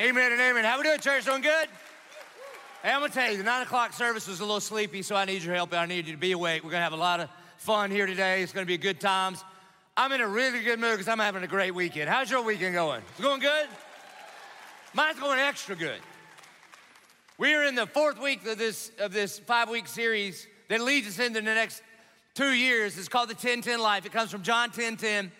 Amen and amen. How we doing, church? Doing good? Hey, I'm gonna tell you, the nine o'clock service was a little sleepy, so I need your help. I need you to be awake. We're gonna have a lot of fun here today. It's gonna be good times. I'm in a really good mood because I'm having a great weekend. How's your weekend going? It's going good? Mine's going extra good. We are in the fourth week of this of this five-week series that leads us into the next two years. It's called the 10-10 life. It comes from John 10 10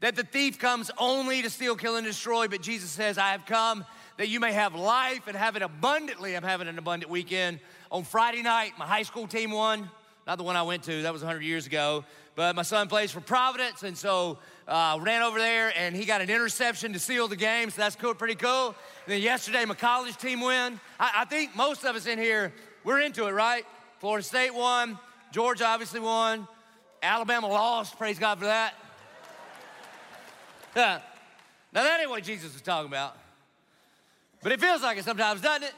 that the thief comes only to steal, kill, and destroy, but Jesus says, I have come that you may have life and have it abundantly. I'm having an abundant weekend. On Friday night, my high school team won. Not the one I went to, that was 100 years ago. But my son plays for Providence, and so uh, ran over there and he got an interception to seal the game, so that's cool, pretty cool. And then yesterday, my college team win. I, I think most of us in here, we're into it, right? Florida State won, Georgia obviously won, Alabama lost, praise God for that. now, that ain't what Jesus was talking about. But it feels like it sometimes, doesn't it?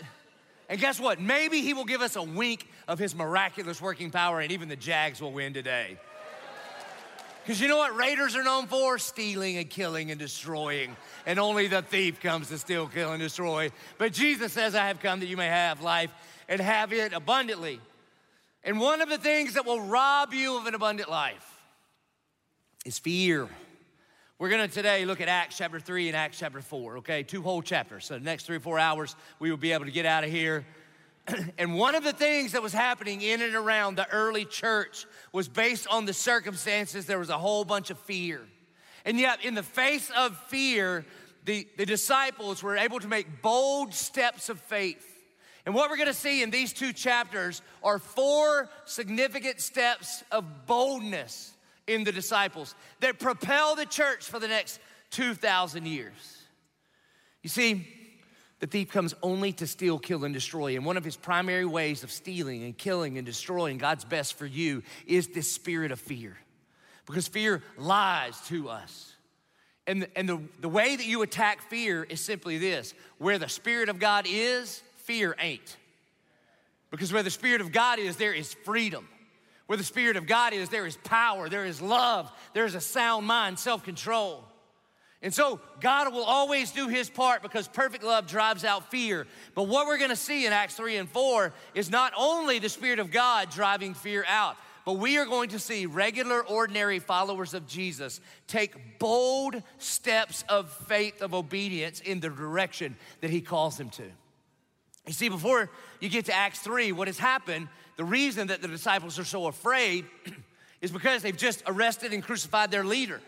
And guess what? Maybe he will give us a wink of his miraculous working power, and even the Jags will win today. Because you know what Raiders are known for? Stealing and killing and destroying. And only the thief comes to steal, kill, and destroy. But Jesus says, I have come that you may have life and have it abundantly. And one of the things that will rob you of an abundant life is fear. We're going to today look at Acts chapter 3 and Acts chapter 4, okay? Two whole chapters. So, the next three or four hours, we will be able to get out of here. and one of the things that was happening in and around the early church was based on the circumstances, there was a whole bunch of fear. And yet, in the face of fear, the, the disciples were able to make bold steps of faith. And what we're gonna see in these two chapters are four significant steps of boldness in the disciples that propel the church for the next 2,000 years. You see, the thief comes only to steal, kill, and destroy. And one of his primary ways of stealing and killing and destroying God's best for you is this spirit of fear. Because fear lies to us. And, and the, the way that you attack fear is simply this where the Spirit of God is, fear ain't. Because where the Spirit of God is, there is freedom. Where the Spirit of God is, there is power, there is love, there is a sound mind, self control. And so God will always do his part because perfect love drives out fear. But what we're gonna see in Acts 3 and 4 is not only the Spirit of God driving fear out, but we are going to see regular, ordinary followers of Jesus take bold steps of faith, of obedience in the direction that he calls them to. You see, before you get to Acts 3, what has happened the reason that the disciples are so afraid is because they've just arrested and crucified their leader.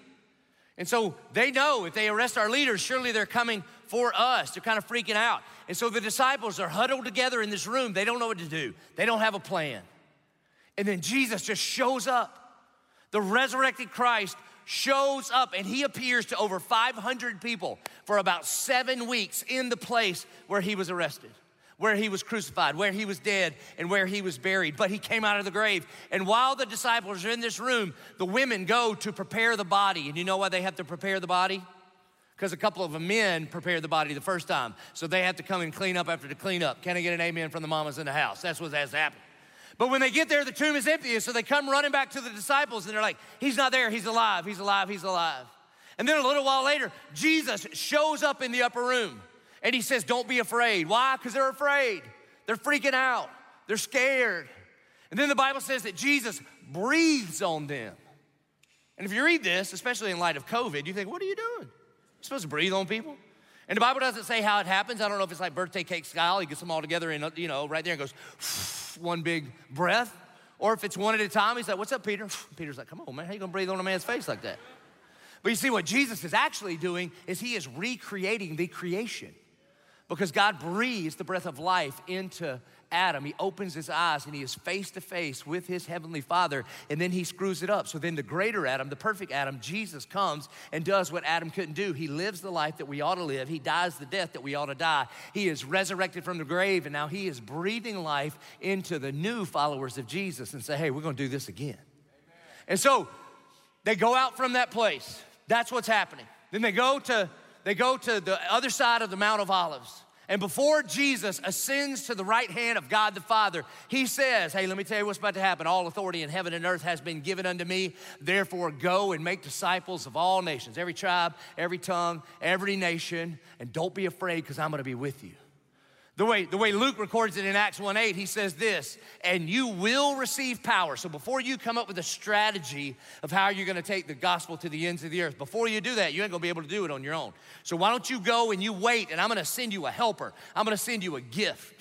And so they know if they arrest our leader, surely they're coming for us. They're kind of freaking out. And so the disciples are huddled together in this room. They don't know what to do, they don't have a plan. And then Jesus just shows up. The resurrected Christ shows up and he appears to over 500 people for about seven weeks in the place where he was arrested where he was crucified, where he was dead, and where he was buried. But he came out of the grave. And while the disciples are in this room, the women go to prepare the body. And you know why they have to prepare the body? Because a couple of men prepared the body the first time. So they have to come and clean up after the cleanup. Can I get an amen from the mamas in the house? That's what has to happen. But when they get there, the tomb is empty. So they come running back to the disciples and they're like, He's not there. He's alive. He's alive. He's alive. And then a little while later, Jesus shows up in the upper room. And he says, Don't be afraid. Why? Because they're afraid. They're freaking out. They're scared. And then the Bible says that Jesus breathes on them. And if you read this, especially in light of COVID, you think, What are you doing? You're supposed to breathe on people? And the Bible doesn't say how it happens. I don't know if it's like birthday cake style. He gets them all together and, you know, right there and goes, one big breath. Or if it's one at a time, he's like, What's up, Peter? Peter's like, Come on, man. How you gonna breathe on a man's face like that? But you see, what Jesus is actually doing is he is recreating the creation. Because God breathes the breath of life into Adam. He opens his eyes and he is face to face with his heavenly father, and then he screws it up. So then the greater Adam, the perfect Adam, Jesus comes and does what Adam couldn't do. He lives the life that we ought to live, he dies the death that we ought to die. He is resurrected from the grave, and now he is breathing life into the new followers of Jesus and say, hey, we're gonna do this again. Amen. And so they go out from that place. That's what's happening. Then they go to they go to the other side of the Mount of Olives. And before Jesus ascends to the right hand of God the Father, he says, Hey, let me tell you what's about to happen. All authority in heaven and earth has been given unto me. Therefore, go and make disciples of all nations, every tribe, every tongue, every nation. And don't be afraid because I'm going to be with you. The way, the way Luke records it in Acts 1 8, he says this, and you will receive power. So before you come up with a strategy of how you're gonna take the gospel to the ends of the earth, before you do that, you ain't gonna be able to do it on your own. So why don't you go and you wait, and I'm gonna send you a helper, I'm gonna send you a gift.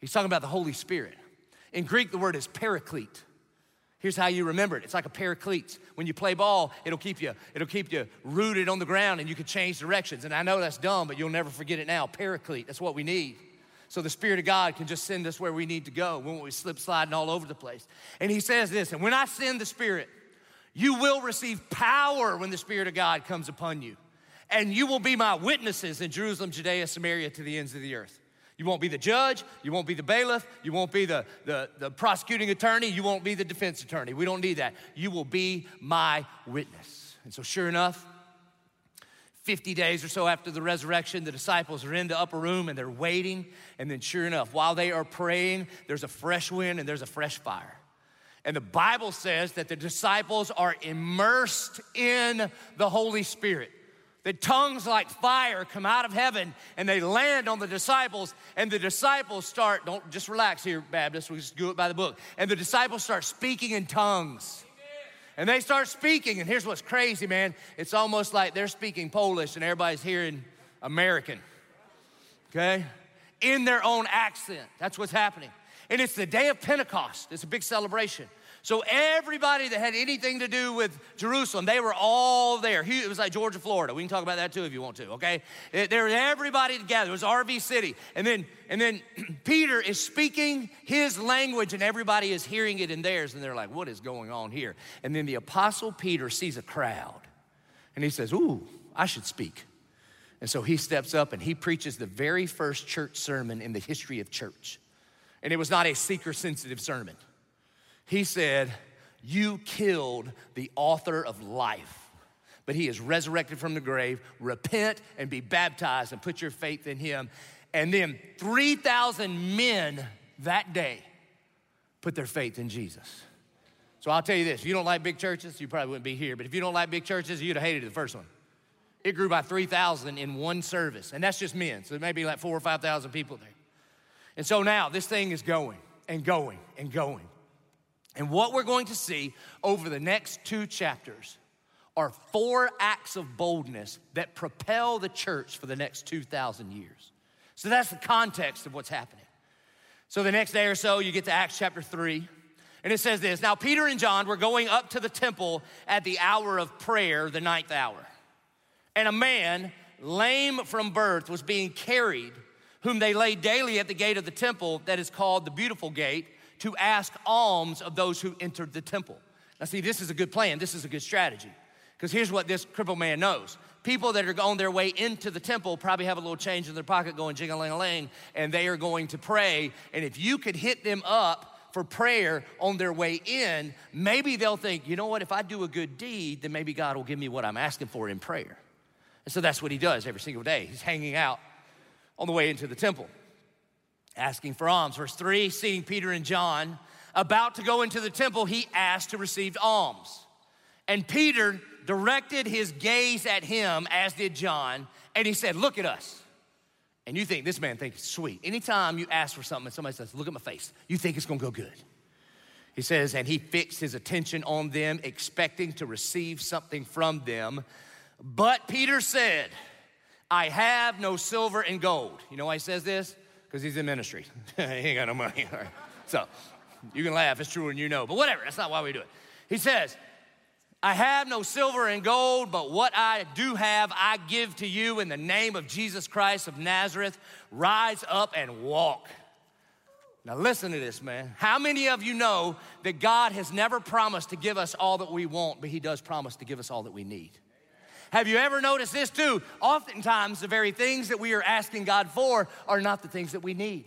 He's talking about the Holy Spirit. In Greek, the word is paraclete. Here's how you remember it. It's like a paraclete. When you play ball, it'll keep you, it'll keep you rooted on the ground and you can change directions. And I know that's dumb, but you'll never forget it now. Paraclete, that's what we need so the Spirit of God can just send us where we need to go when we slip sliding all over the place. And he says this, and when I send the Spirit, you will receive power when the Spirit of God comes upon you. And you will be my witnesses in Jerusalem, Judea, Samaria, to the ends of the earth. You won't be the judge, you won't be the bailiff, you won't be the, the, the prosecuting attorney, you won't be the defense attorney. We don't need that. You will be my witness. And so, sure enough, 50 days or so after the resurrection, the disciples are in the upper room and they're waiting. And then, sure enough, while they are praying, there's a fresh wind and there's a fresh fire. And the Bible says that the disciples are immersed in the Holy Spirit. The tongues like fire come out of heaven and they land on the disciples, and the disciples start, don't just relax here, Baptist, we just do it by the book. And the disciples start speaking in tongues. And they start speaking, and here's what's crazy, man. It's almost like they're speaking Polish and everybody's hearing American, okay? In their own accent. That's what's happening. And it's the day of Pentecost, it's a big celebration. So everybody that had anything to do with Jerusalem, they were all there. It was like Georgia, Florida. We can talk about that too if you want to, okay? There was everybody together. It was RV City. And then, and then Peter is speaking his language and everybody is hearing it in theirs. And they're like, what is going on here? And then the apostle Peter sees a crowd and he says, ooh, I should speak. And so he steps up and he preaches the very first church sermon in the history of church. And it was not a seeker sensitive sermon. He said, You killed the author of life, but he is resurrected from the grave. Repent and be baptized and put your faith in him. And then 3,000 men that day put their faith in Jesus. So I'll tell you this if you don't like big churches, you probably wouldn't be here. But if you don't like big churches, you'd have hated the first one. It grew by 3,000 in one service, and that's just men. So there may be like four or 5,000 people there. And so now this thing is going and going and going. And what we're going to see over the next two chapters are four acts of boldness that propel the church for the next 2,000 years. So that's the context of what's happening. So the next day or so, you get to Acts chapter 3, and it says this Now, Peter and John were going up to the temple at the hour of prayer, the ninth hour. And a man, lame from birth, was being carried, whom they laid daily at the gate of the temple that is called the Beautiful Gate to ask alms of those who entered the temple. Now, see, this is a good plan. This is a good strategy. Because here's what this crippled man knows people that are on their way into the temple probably have a little change in their pocket going jing a ling a ling, and they are going to pray. And if you could hit them up for prayer on their way in, maybe they'll think, you know what, if I do a good deed, then maybe God will give me what I'm asking for in prayer. And so that's what he does every single day. He's hanging out on the way into the temple asking for alms. Verse 3 seeing Peter and John about to go into the temple, he asked to receive alms. And Peter directed his gaze at him, as did John, and he said, Look at us. And you think this man thinks sweet. Anytime you ask for something and somebody says, Look at my face, you think it's gonna go good. He says, and he fixed his attention on them, expecting to receive something from them. But Peter said, I have no silver and gold. You know why he says this? Because he's in ministry. he ain't got no money. So you can laugh, it's true and you know, but whatever, that's not why we do it. He says, I have no silver and gold, but what I do have, I give to you in the name of Jesus Christ of Nazareth. Rise up and walk. Now, listen to this, man. How many of you know that God has never promised to give us all that we want, but He does promise to give us all that we need? Have you ever noticed this too? Oftentimes, the very things that we are asking God for are not the things that we need.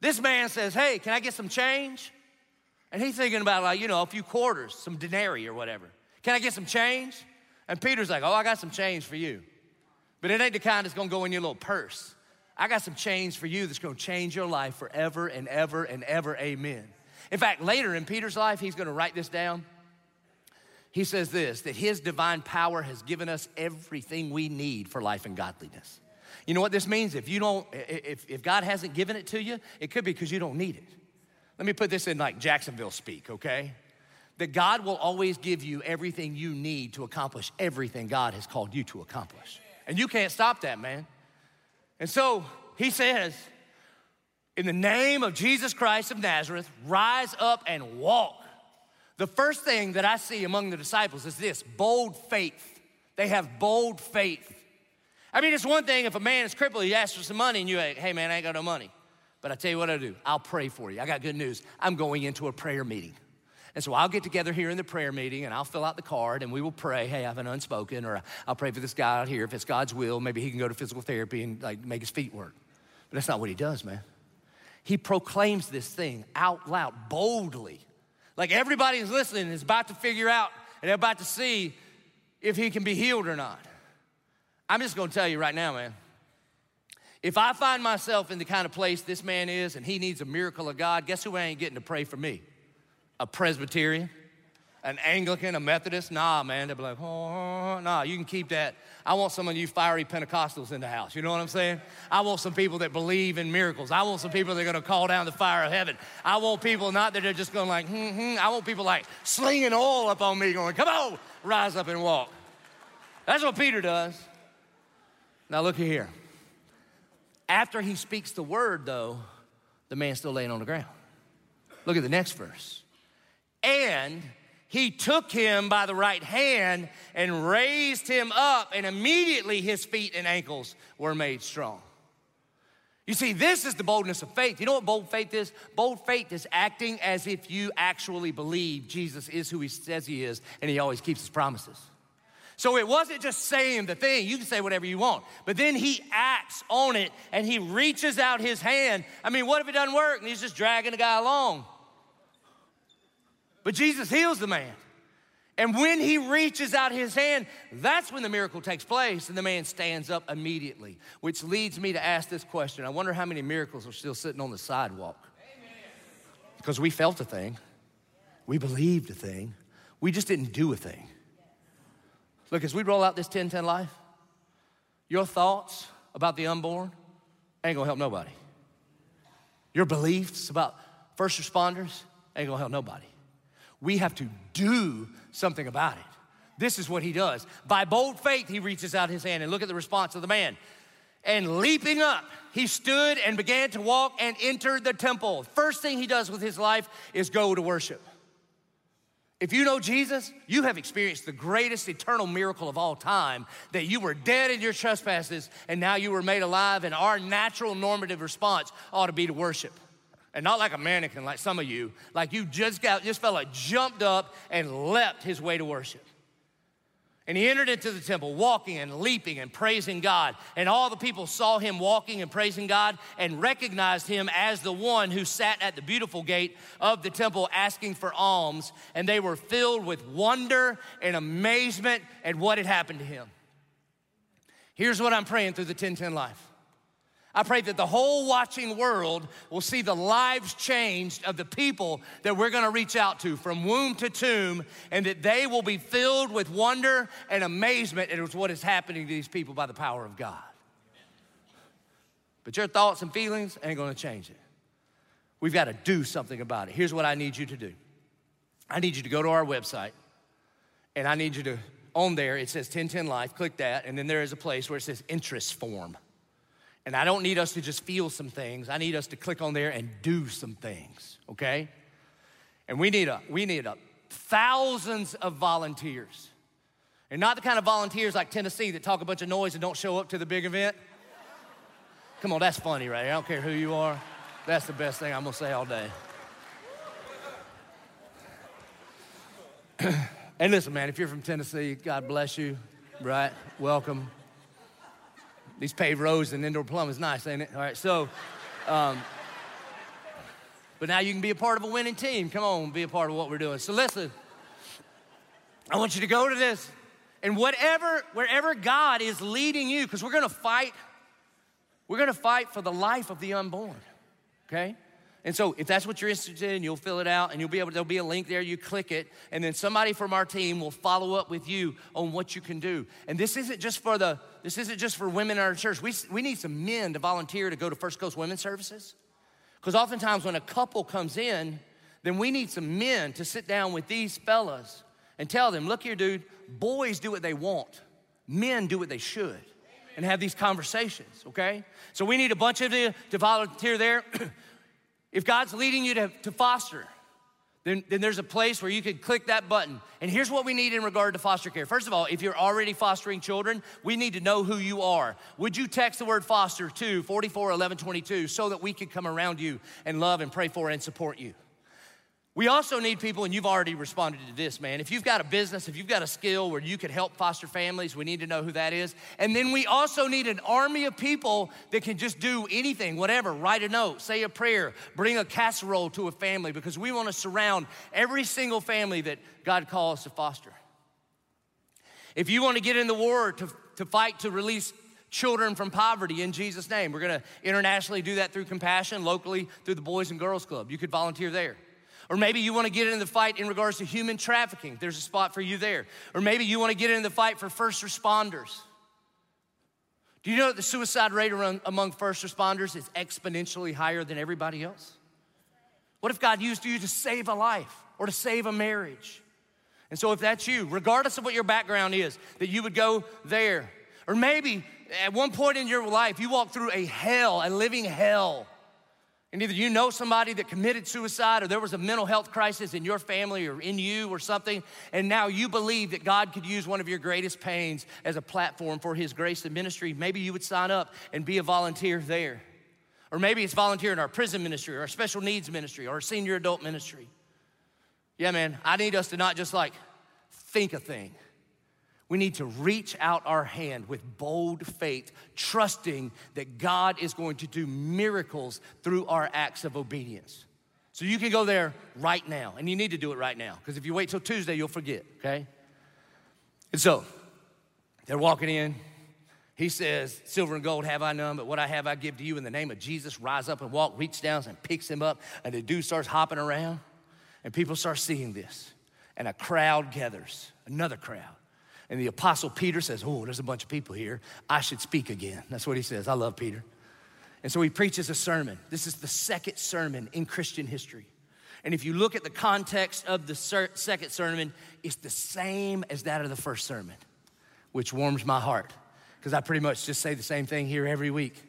This man says, Hey, can I get some change? And he's thinking about, like, you know, a few quarters, some denarii or whatever. Can I get some change? And Peter's like, Oh, I got some change for you. But it ain't the kind that's gonna go in your little purse. I got some change for you that's gonna change your life forever and ever and ever. Amen. In fact, later in Peter's life, he's gonna write this down. He says this that his divine power has given us everything we need for life and godliness. You know what this means? If you don't, if, if God hasn't given it to you, it could be because you don't need it. Let me put this in like Jacksonville speak, okay? That God will always give you everything you need to accomplish everything God has called you to accomplish. And you can't stop that, man. And so he says, in the name of Jesus Christ of Nazareth, rise up and walk. The first thing that I see among the disciples is this bold faith. They have bold faith. I mean, it's one thing if a man is crippled, he asks for some money, and you're like, hey, man, I ain't got no money. But I tell you what I do I'll pray for you. I got good news. I'm going into a prayer meeting. And so I'll get together here in the prayer meeting and I'll fill out the card and we will pray, hey, I have an unspoken, or I'll pray for this guy out here. If it's God's will, maybe he can go to physical therapy and like make his feet work. But that's not what he does, man. He proclaims this thing out loud, boldly. Like everybody is listening is about to figure out and they're about to see if he can be healed or not. I'm just gonna tell you right now, man. If I find myself in the kind of place this man is and he needs a miracle of God, guess who I ain't getting to pray for me? A Presbyterian, an Anglican, a Methodist? Nah, man. They'll be like, oh, nah, you can keep that. I want some of you fiery Pentecostals in the house. You know what I'm saying? I want some people that believe in miracles. I want some people that are gonna call down the fire of heaven. I want people not that they're just going like, hmm, hmm. I want people like slinging oil up on me, going, come on, rise up and walk. That's what Peter does. Now look here. After he speaks the word, though, the man's still laying on the ground. Look at the next verse. And he took him by the right hand and raised him up, and immediately his feet and ankles were made strong. You see, this is the boldness of faith. You know what bold faith is? Bold faith is acting as if you actually believe Jesus is who he says he is, and he always keeps his promises. So it wasn't just saying the thing, you can say whatever you want, but then he acts on it and he reaches out his hand. I mean, what if it doesn't work and he's just dragging the guy along? But Jesus heals the man. And when he reaches out his hand, that's when the miracle takes place and the man stands up immediately, which leads me to ask this question I wonder how many miracles are still sitting on the sidewalk? Because we felt a thing, we believed a thing, we just didn't do a thing. Look, as we roll out this 1010 life, your thoughts about the unborn ain't gonna help nobody. Your beliefs about first responders ain't gonna help nobody. We have to do something about it. This is what he does. By bold faith, he reaches out his hand and look at the response of the man. And leaping up, he stood and began to walk and entered the temple. First thing he does with his life is go to worship. If you know Jesus, you have experienced the greatest eternal miracle of all time that you were dead in your trespasses and now you were made alive, and our natural normative response ought to be to worship. And not like a mannequin, like some of you, like you just got, felt like jumped up and leapt his way to worship. And he entered into the temple, walking and leaping and praising God. And all the people saw him walking and praising God and recognized him as the one who sat at the beautiful gate of the temple asking for alms. And they were filled with wonder and amazement at what had happened to him. Here's what I'm praying through the 1010 life I pray that the whole watching world will see the lives changed of the people that we're gonna reach out to from womb to tomb, and that they will be filled with wonder and amazement at what is happening to these people by the power of God. But your thoughts and feelings ain't gonna change it. We've gotta do something about it. Here's what I need you to do I need you to go to our website, and I need you to, on there, it says 1010 Life, click that, and then there is a place where it says interest form. And I don't need us to just feel some things. I need us to click on there and do some things, okay? And we need a we need a thousands of volunteers. And not the kind of volunteers like Tennessee that talk a bunch of noise and don't show up to the big event. Come on, that's funny, right? I don't care who you are. That's the best thing I'm gonna say all day. and listen, man, if you're from Tennessee, God bless you, right? Welcome. These paved roads and indoor plumbing is nice, ain't it? All right, so, um, but now you can be a part of a winning team. Come on, be a part of what we're doing. So listen, I want you to go to this, and whatever, wherever God is leading you, because we're gonna fight We're gonna fight for the life of the unborn, okay? And so if that's what you're interested in, you'll fill it out and you'll be able there'll be a link there, you click it, and then somebody from our team will follow up with you on what you can do. And this isn't just for the this isn't just for women in our church. We, we need some men to volunteer to go to First Coast Women's Services. Because oftentimes when a couple comes in, then we need some men to sit down with these fellas and tell them, look here, dude, boys do what they want, men do what they should. And have these conversations, okay? So we need a bunch of you to volunteer there. if God's leading you to, to foster, then, then there's a place where you can click that button. And here's what we need in regard to foster care. First of all, if you're already fostering children, we need to know who you are. Would you text the word foster to 44 11 22 so that we can come around you and love and pray for and support you? We also need people, and you've already responded to this, man. If you've got a business, if you've got a skill where you could help foster families, we need to know who that is. And then we also need an army of people that can just do anything, whatever, write a note, say a prayer, bring a casserole to a family, because we want to surround every single family that God calls to foster. If you want to get in the war to, to fight to release children from poverty in Jesus' name, we're going to internationally do that through compassion, locally through the Boys and Girls Club. You could volunteer there. Or maybe you want to get in the fight in regards to human trafficking. There's a spot for you there. Or maybe you want to get in the fight for first responders. Do you know that the suicide rate among first responders is exponentially higher than everybody else? What if God used you to save a life or to save a marriage? And so, if that's you, regardless of what your background is, that you would go there. Or maybe at one point in your life, you walked through a hell, a living hell and either you know somebody that committed suicide or there was a mental health crisis in your family or in you or something, and now you believe that God could use one of your greatest pains as a platform for His grace and ministry, maybe you would sign up and be a volunteer there. Or maybe it's volunteer in our prison ministry or our special needs ministry or our senior adult ministry. Yeah, man, I need us to not just like think a thing, we need to reach out our hand with bold faith, trusting that God is going to do miracles through our acts of obedience. So you can go there right now, and you need to do it right now, because if you wait till Tuesday, you'll forget, okay? And so they're walking in. He says, Silver and gold have I none, but what I have I give to you in the name of Jesus. Rise up and walk, reach down and picks him up, and the dude starts hopping around, and people start seeing this, and a crowd gathers, another crowd. And the apostle Peter says, Oh, there's a bunch of people here. I should speak again. That's what he says. I love Peter. And so he preaches a sermon. This is the second sermon in Christian history. And if you look at the context of the second sermon, it's the same as that of the first sermon, which warms my heart because I pretty much just say the same thing here every week.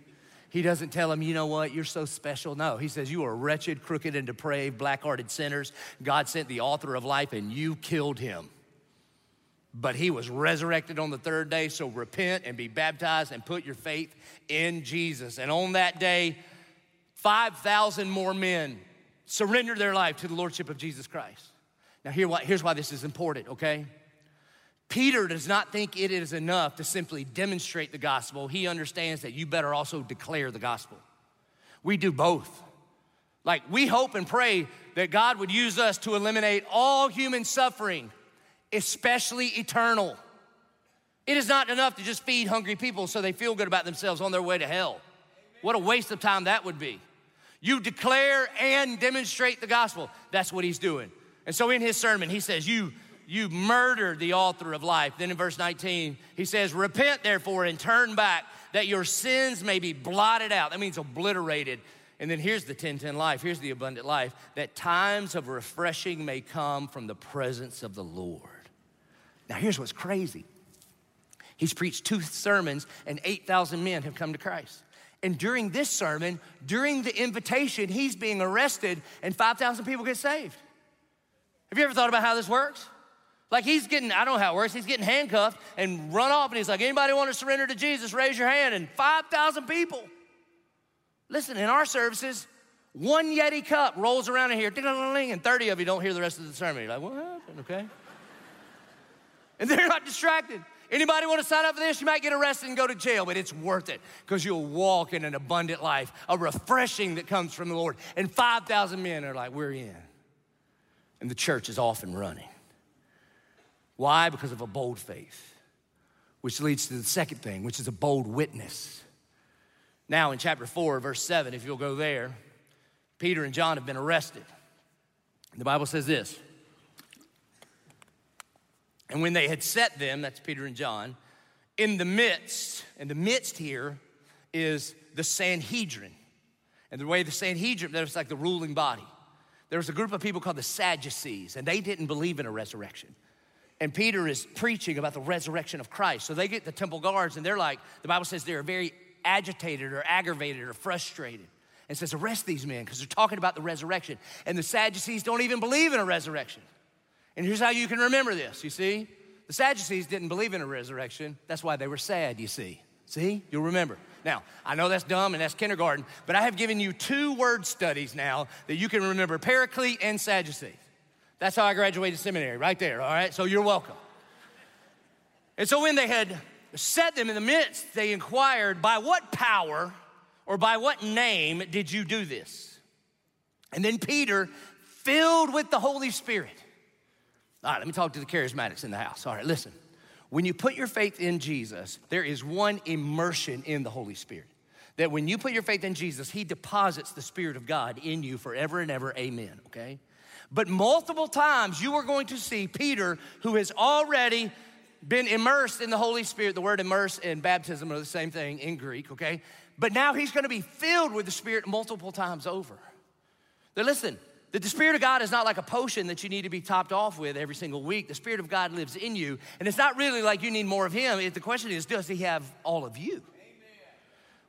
He doesn't tell them, you know what, you're so special. No, he says, you are wretched, crooked, and depraved, black hearted sinners. God sent the author of life and you killed him but he was resurrected on the third day. So repent and be baptized and put your faith in Jesus. And on that day, 5,000 more men surrendered their life to the Lordship of Jesus Christ. Now, here, here's why this is important, okay? Peter does not think it is enough to simply demonstrate the gospel. He understands that you better also declare the gospel. We do both. Like, we hope and pray that God would use us to eliminate all human suffering especially eternal. It is not enough to just feed hungry people so they feel good about themselves on their way to hell. What a waste of time that would be. You declare and demonstrate the gospel. That's what he's doing. And so in his sermon, he says, You you murdered the author of life. Then in verse 19, he says, Repent therefore and turn back that your sins may be blotted out. That means obliterated. And then here's the 1010 life, here's the abundant life that times of refreshing may come from the presence of the Lord. Now, here's what's crazy he's preached two sermons, and 8,000 men have come to Christ. And during this sermon, during the invitation, he's being arrested, and 5,000 people get saved. Have you ever thought about how this works? Like he's getting, I don't know how it works, he's getting handcuffed and run off, and he's like, anybody want to surrender to Jesus? Raise your hand. And 5,000 people. Listen, in our services, one Yeti cup rolls around in here, and 30 of you don't hear the rest of the sermon. You're like, what happened? Okay and they're not distracted. Anybody want to sign up for this? You might get arrested and go to jail, but it's worth it because you'll walk in an abundant life, a refreshing that comes from the Lord. And 5,000 men are like, we're in. And the church is off and running. Why? Because of a bold faith, which leads to the second thing, which is a bold witness. Now, in chapter 4, verse 7, if you'll go there, Peter and John have been arrested. The Bible says this And when they had set them, that's Peter and John, in the midst, and the midst here is the Sanhedrin. And the way the Sanhedrin, that was like the ruling body. There was a group of people called the Sadducees, and they didn't believe in a resurrection. And Peter is preaching about the resurrection of Christ. So they get the temple guards, and they're like, the Bible says they're very agitated or aggravated or frustrated. And says, arrest these men because they're talking about the resurrection. And the Sadducees don't even believe in a resurrection. And here's how you can remember this, you see? The Sadducees didn't believe in a resurrection. That's why they were sad, you see. See? You'll remember. Now, I know that's dumb and that's kindergarten, but I have given you two word studies now that you can remember Paraclete and Sadducees. That's how I graduated seminary, right there, all right? So you're welcome. And so when they had set them in the midst, they inquired, By what power or by what name did you do this? And then Peter, filled with the Holy Spirit, all right, let me talk to the charismatics in the house. All right, listen. When you put your faith in Jesus, there is one immersion in the Holy Spirit. That when you put your faith in Jesus, He deposits the Spirit of God in you forever and ever. Amen, okay? But multiple times you are going to see Peter, who has already been immersed in the Holy Spirit. The word immerse and baptism are the same thing in Greek, okay? But now he's gonna be filled with the Spirit multiple times over. Now, listen, that the Spirit of God is not like a potion that you need to be topped off with every single week. The Spirit of God lives in you. And it's not really like you need more of Him. The question is, does He have all of you?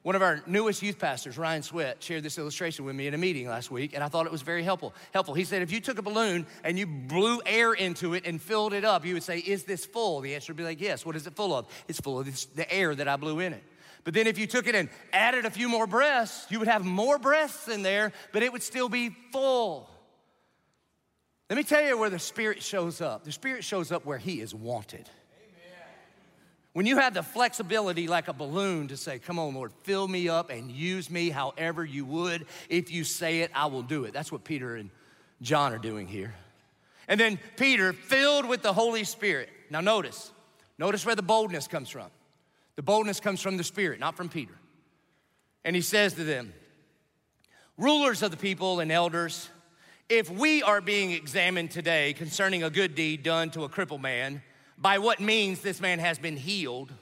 One of our newest youth pastors, Ryan Sweat, shared this illustration with me in a meeting last week, and I thought it was very helpful. Helpful. He said, if you took a balloon and you blew air into it and filled it up, you would say, "Is this full?" The answer would be like, "Yes." What is it full of? It's full of this, the air that I blew in it. But then if you took it and added a few more breaths, you would have more breaths in there, but it would still be full. Let me tell you where the Spirit shows up. The Spirit shows up where He is wanted. When you have the flexibility like a balloon to say, Come on, Lord, fill me up and use me however you would. If you say it, I will do it. That's what Peter and John are doing here. And then Peter, filled with the Holy Spirit. Now, notice, notice where the boldness comes from. The boldness comes from the Spirit, not from Peter. And he says to them, Rulers of the people and elders, if we are being examined today concerning a good deed done to a crippled man, by what means this man has been healed,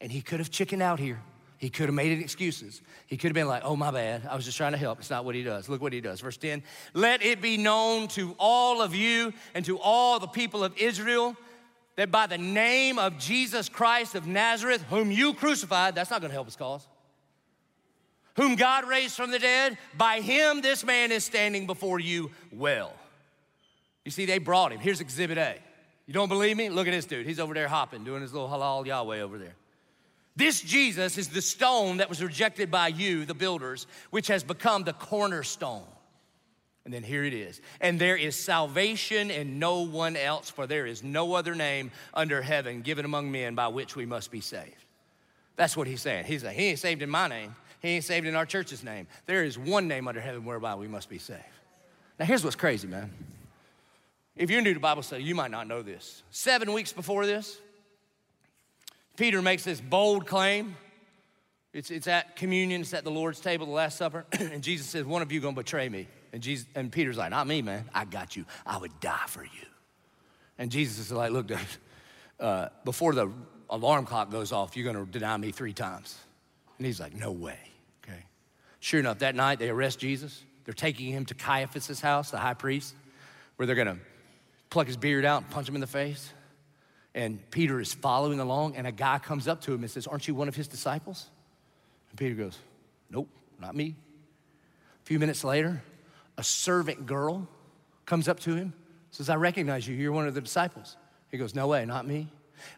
and he could have chickened out here. He could have made excuses. He could have been like, oh, my bad. I was just trying to help. It's not what he does. Look what he does. Verse 10 Let it be known to all of you and to all the people of Israel that by the name of Jesus Christ of Nazareth, whom you crucified, that's not gonna help his cause whom God raised from the dead, by him this man is standing before you well. You see, they brought him. Here's exhibit A. You don't believe me? Look at this dude. He's over there hopping, doing his little halal Yahweh over there. This Jesus is the stone that was rejected by you, the builders, which has become the cornerstone. And then here it is. And there is salvation in no one else, for there is no other name under heaven given among men by which we must be saved. That's what he's saying. He's like, He ain't saved in my name. He ain't saved in our church's name. There is one name under heaven whereby we must be saved. Now, here's what's crazy, man. If you're new to Bible study, you might not know this. Seven weeks before this, Peter makes this bold claim. It's, it's at communion, it's at the Lord's table, the Last Supper, and Jesus says, One of you gonna betray me. And, Jesus, and Peter's like, Not me, man. I got you. I would die for you. And Jesus is like, Look, dude, uh, before the alarm clock goes off, you're gonna deny me three times. And he's like, No way. Sure enough, that night they arrest Jesus. They're taking him to Caiaphas' house, the high priest, where they're gonna pluck his beard out and punch him in the face. And Peter is following along, and a guy comes up to him and says, Aren't you one of his disciples? And Peter goes, Nope, not me. A few minutes later, a servant girl comes up to him, says, I recognize you, you're one of the disciples. He goes, No way, not me.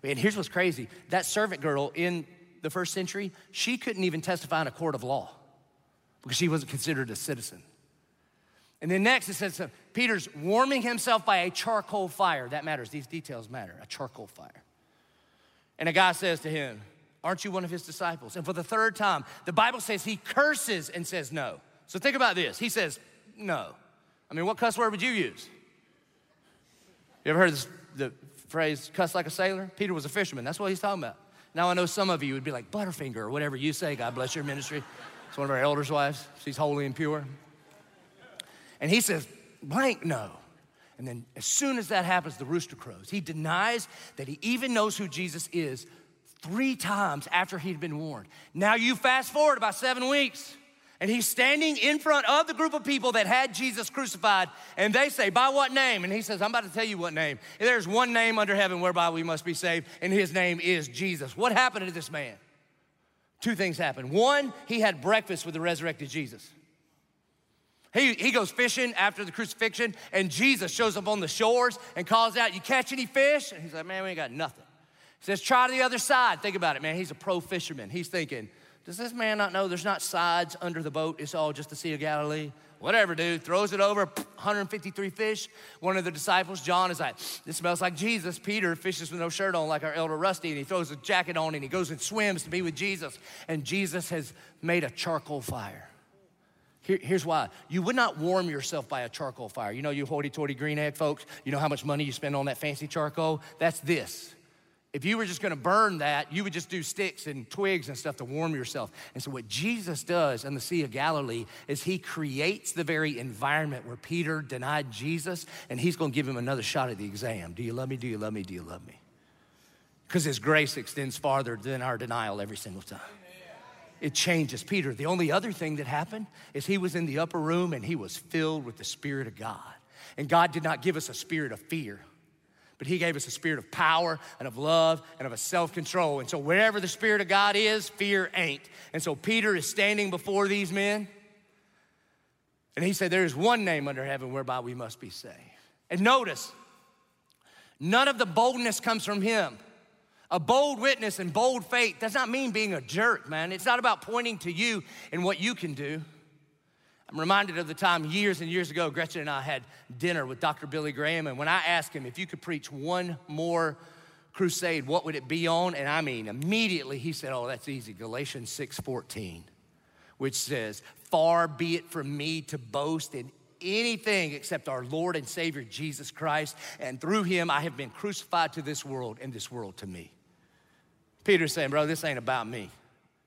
And here's what's crazy that servant girl in the first century, she couldn't even testify in a court of law because she wasn't considered a citizen. And then next it says Peter's warming himself by a charcoal fire. That matters. These details matter. A charcoal fire. And a guy says to him, Aren't you one of his disciples? And for the third time, the Bible says he curses and says no. So think about this. He says, No. I mean, what cuss word would you use? You ever heard this, the phrase, cuss like a sailor? Peter was a fisherman. That's what he's talking about. Now I know some of you would be like, Butterfinger, or whatever you say, God bless your ministry. It's one of our elders' wives. She's holy and pure. And he says, blank no. And then as soon as that happens, the rooster crows. He denies that he even knows who Jesus is three times after he'd been warned. Now you fast forward about seven weeks. And he's standing in front of the group of people that had Jesus crucified, and they say, By what name? And he says, I'm about to tell you what name. There's one name under heaven whereby we must be saved, and his name is Jesus. What happened to this man? Two things happened. One, he had breakfast with the resurrected Jesus. He, he goes fishing after the crucifixion, and Jesus shows up on the shores and calls out, You catch any fish? And he's like, Man, we ain't got nothing. He says, Try to the other side. Think about it, man. He's a pro fisherman. He's thinking, does this man not know there's not sides under the boat? It's all just the Sea of Galilee. Whatever, dude. Throws it over, 153 fish. One of the disciples, John, is like, This smells like Jesus. Peter fishes with no shirt on, like our elder Rusty, and he throws a jacket on and he goes and swims to be with Jesus. And Jesus has made a charcoal fire. Here, here's why. You would not warm yourself by a charcoal fire. You know, you hoity toity green egg folks, you know how much money you spend on that fancy charcoal? That's this. If you were just gonna burn that, you would just do sticks and twigs and stuff to warm yourself. And so, what Jesus does in the Sea of Galilee is he creates the very environment where Peter denied Jesus, and he's gonna give him another shot at the exam. Do you love me? Do you love me? Do you love me? Because his grace extends farther than our denial every single time. It changes Peter. The only other thing that happened is he was in the upper room and he was filled with the Spirit of God. And God did not give us a spirit of fear but He gave us a spirit of power and of love and of a self control. And so, wherever the Spirit of God is, fear ain't. And so, Peter is standing before these men, and he said, There is one name under heaven whereby we must be saved. And notice, none of the boldness comes from him. A bold witness and bold faith does not mean being a jerk, man. It's not about pointing to you and what you can do. I'm reminded of the time years and years ago, Gretchen and I had dinner with Dr. Billy Graham. And when I asked him if you could preach one more crusade, what would it be on? And I mean, immediately he said, Oh, that's easy. Galatians 6 14, which says, Far be it from me to boast in anything except our Lord and Savior Jesus Christ. And through him I have been crucified to this world and this world to me. Peter's saying, Bro, this ain't about me.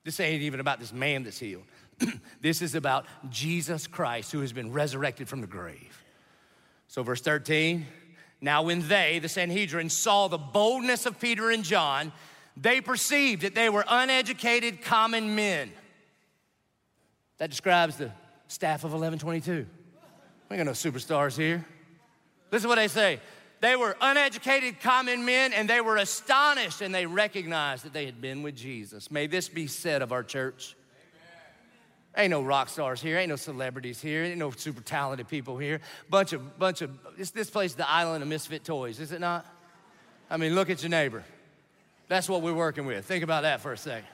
This ain't even about this man that's healed. this is about Jesus Christ who has been resurrected from the grave. So, verse 13 now, when they, the Sanhedrin, saw the boldness of Peter and John, they perceived that they were uneducated common men. That describes the staff of 1122. We got no superstars here. Listen to what they say. They were uneducated common men and they were astonished and they recognized that they had been with Jesus. May this be said of our church. Ain't no rock stars here, ain't no celebrities here, ain't no super talented people here. Bunch of, bunch of, this, this place is the island of misfit toys, is it not? I mean, look at your neighbor. That's what we're working with. Think about that for a second.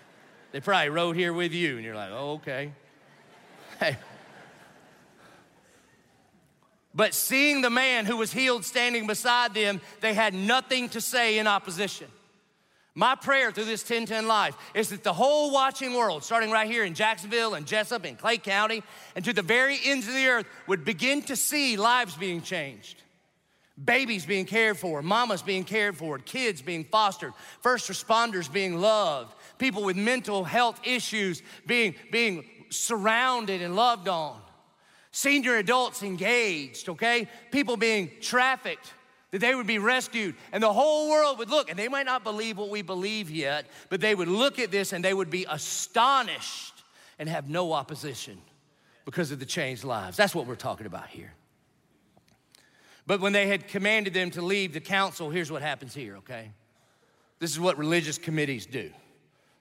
They probably rode here with you, and you're like, oh, okay. Hey. But seeing the man who was healed standing beside them, they had nothing to say in opposition. My prayer through this 1010 life is that the whole watching world, starting right here in Jacksonville and Jessup and Clay County, and to the very ends of the earth, would begin to see lives being changed. Babies being cared for, mamas being cared for, kids being fostered, first responders being loved, people with mental health issues being, being surrounded and loved on, senior adults engaged, okay? People being trafficked that they would be rescued. And the whole world would look and they might not believe what we believe yet but they would look at this and they would be astonished and have no opposition because of the changed lives. That's what we're talking about here. But when they had commanded them to leave the council here's what happens here okay? This is what religious committees do.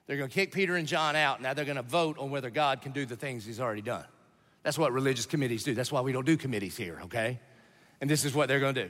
They're going to kick peter and john out. Now they're going to vote on whether god can do the things he's already done. That's what religious committees do. That's why we don't do committees here okay? And this is what they're going to do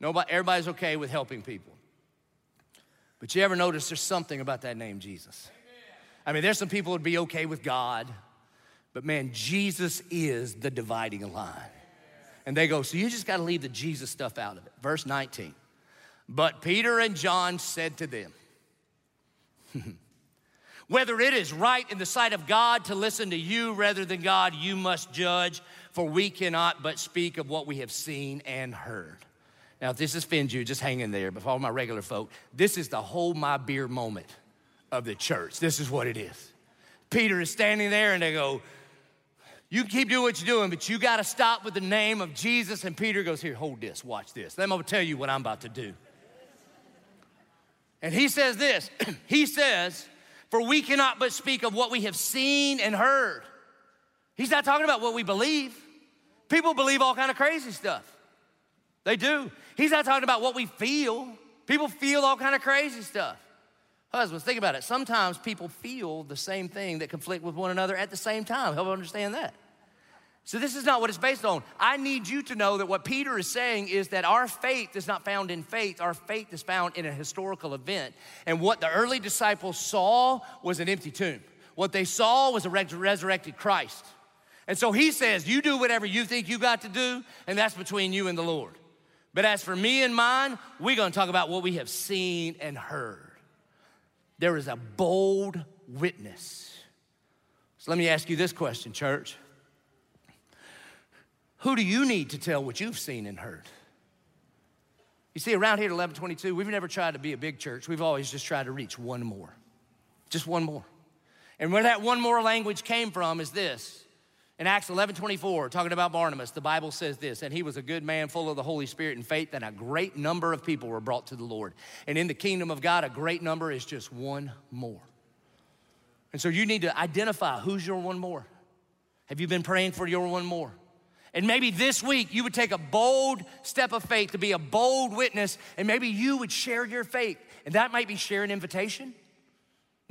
Nobody, everybody's okay with helping people. But you ever notice there's something about that name, Jesus? I mean, there's some people who'd be okay with God, but man, Jesus is the dividing line. And they go, so you just got to leave the Jesus stuff out of it. Verse 19. But Peter and John said to them, Whether it is right in the sight of God to listen to you rather than God, you must judge, for we cannot but speak of what we have seen and heard. Now, if this offends you, just hang in there. But for all my regular folk, this is the hold my beer moment of the church. This is what it is. Peter is standing there and they go, You keep doing what you're doing, but you got to stop with the name of Jesus. And Peter goes, Here, hold this, watch this. Then I'm going to tell you what I'm about to do. And he says this He says, for we cannot but speak of what we have seen and heard. He's not talking about what we believe. People believe all kind of crazy stuff. They do. He's not talking about what we feel. People feel all kind of crazy stuff. Husbands, think about it. Sometimes people feel the same thing that conflict with one another at the same time. Help understand that. So, this is not what it's based on. I need you to know that what Peter is saying is that our faith is not found in faith, our faith is found in a historical event. And what the early disciples saw was an empty tomb. What they saw was a resurrected Christ. And so he says, You do whatever you think you got to do, and that's between you and the Lord. But as for me and mine, we're gonna talk about what we have seen and heard. There is a bold witness. So let me ask you this question, church. Who do you need to tell what you've seen and heard? You see, around here at 1122, we've never tried to be a big church. We've always just tried to reach one more, just one more. And where that one more language came from is this. In Acts 11 24, talking about Barnabas, the Bible says this, and he was a good man full of the Holy Spirit and faith, and a great number of people were brought to the Lord. And in the kingdom of God, a great number is just one more. And so you need to identify who's your one more. Have you been praying for your one more? And maybe this week you would take a bold step of faith to be a bold witness, and maybe you would share your faith. And that might be share an invitation.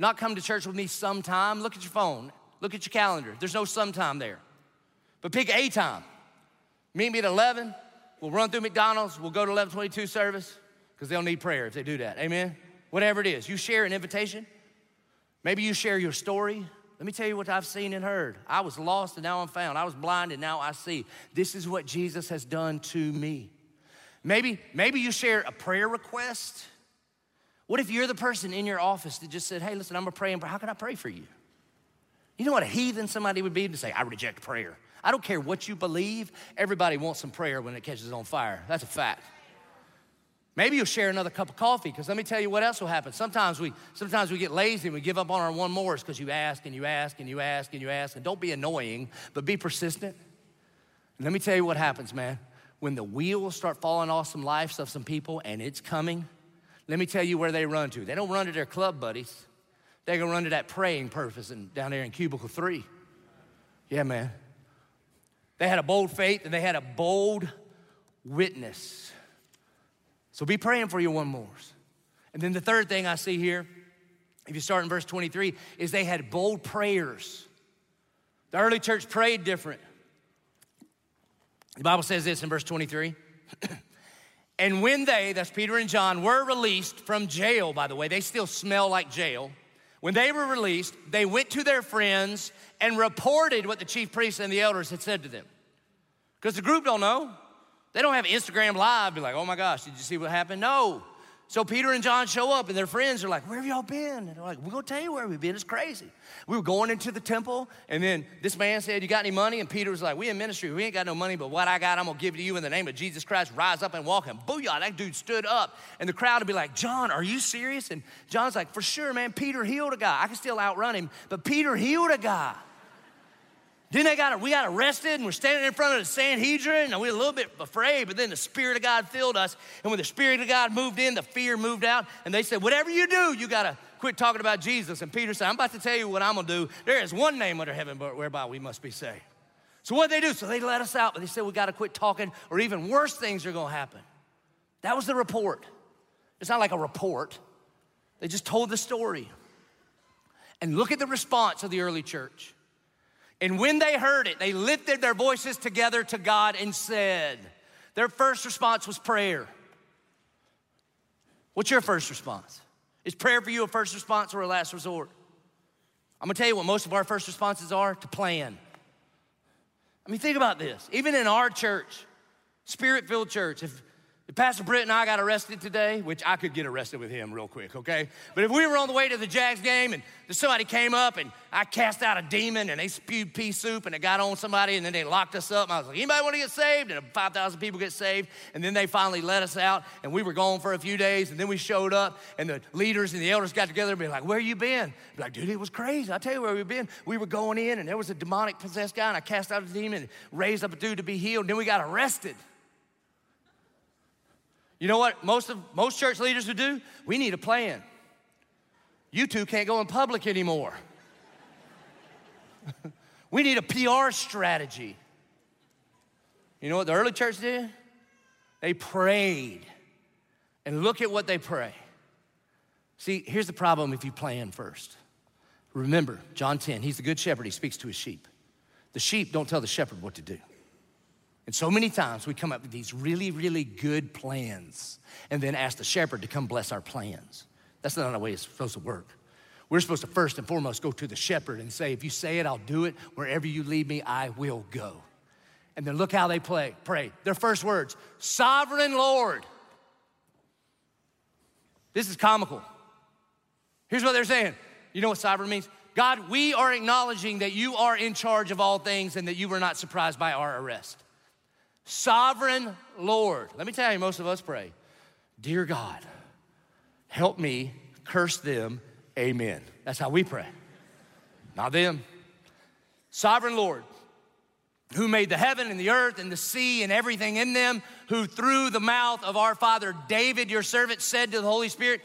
Not come to church with me sometime. Look at your phone, look at your calendar. There's no sometime there. But pick a time. Meet me at 11. We'll run through McDonald's. We'll go to 1122 service because they'll need prayer if they do that. Amen? Whatever it is, you share an invitation. Maybe you share your story. Let me tell you what I've seen and heard. I was lost and now I'm found. I was blind and now I see. This is what Jesus has done to me. Maybe, maybe you share a prayer request. What if you're the person in your office that just said, hey, listen, I'm a praying, how can I pray for you? You know what a heathen somebody would be to say, I reject prayer. I don't care what you believe, everybody wants some prayer when it catches on fire. That's a fact. Maybe you'll share another cup of coffee, because let me tell you what else will happen. Sometimes we, sometimes we get lazy and we give up on our one mores because you ask and you ask and you ask and you ask. And don't be annoying, but be persistent. And let me tell you what happens, man. When the wheels start falling off some lives of some people and it's coming, let me tell you where they run to. They don't run to their club buddies. They're gonna run to that praying purpose and down there in cubicle three. Yeah, man. They had a bold faith and they had a bold witness. So be praying for your one more. And then the third thing I see here, if you start in verse 23, is they had bold prayers. The early church prayed different. The Bible says this in verse 23. and when they, that's Peter and John, were released from jail, by the way, they still smell like jail. When they were released, they went to their friends and reported what the chief priests and the elders had said to them. Because the group don't know. They don't have Instagram live, be like, oh my gosh, did you see what happened? No. So Peter and John show up, and their friends are like, Where have y'all been? And they're like, We're gonna tell you where we've been. It's crazy. We were going into the temple, and then this man said, You got any money? And Peter was like, We in ministry, we ain't got no money, but what I got, I'm gonna give to you in the name of Jesus Christ. Rise up and walk. And booyah, that dude stood up. And the crowd would be like, John, are you serious? And John's like, For sure, man. Peter healed a guy. I can still outrun him, but Peter healed a guy. Then they got we got arrested and we're standing in front of the Sanhedrin and we were a little bit afraid, but then the Spirit of God filled us. And when the Spirit of God moved in, the fear moved out. And they said, Whatever you do, you gotta quit talking about Jesus. And Peter said, I'm about to tell you what I'm gonna do. There is one name under heaven whereby we must be saved. So what they do? So they let us out, but they said we gotta quit talking, or even worse things are gonna happen. That was the report. It's not like a report. They just told the story. And look at the response of the early church. And when they heard it, they lifted their voices together to God and said, their first response was prayer. What's your first response? Is prayer for you a first response or a last resort? I'm gonna tell you what most of our first responses are to plan. I mean, think about this. Even in our church, spirit filled church, if if Pastor Britt and I got arrested today, which I could get arrested with him real quick, okay? But if we were on the way to the Jags game and somebody came up and I cast out a demon and they spewed pea soup and it got on somebody and then they locked us up, and I was like, anybody want to get saved? And 5,000 people get saved. And then they finally let us out and we were gone for a few days and then we showed up and the leaders and the elders got together and be like, where you been? Be like, dude, it was crazy. I'll tell you where we've been. We were going in and there was a demonic possessed guy and I cast out a demon and raised up a dude to be healed. And then we got arrested. You know what most of most church leaders would do? We need a plan. You two can't go in public anymore. we need a PR strategy. You know what the early church did? They prayed. And look at what they pray. See, here's the problem if you plan first. Remember, John 10, he's the good shepherd, he speaks to his sheep. The sheep don't tell the shepherd what to do. And so many times we come up with these really, really good plans and then ask the shepherd to come bless our plans. That's not the way it's supposed to work. We're supposed to first and foremost go to the shepherd and say, if you say it, I'll do it. Wherever you lead me, I will go. And then look how they play, pray. Their first words, sovereign Lord. This is comical. Here's what they're saying. You know what sovereign means? God, we are acknowledging that you are in charge of all things and that you were not surprised by our arrest. Sovereign Lord. Let me tell you, most of us pray, Dear God, help me curse them. Amen. That's how we pray, not them. Sovereign Lord, who made the heaven and the earth and the sea and everything in them, who through the mouth of our father David, your servant, said to the Holy Spirit,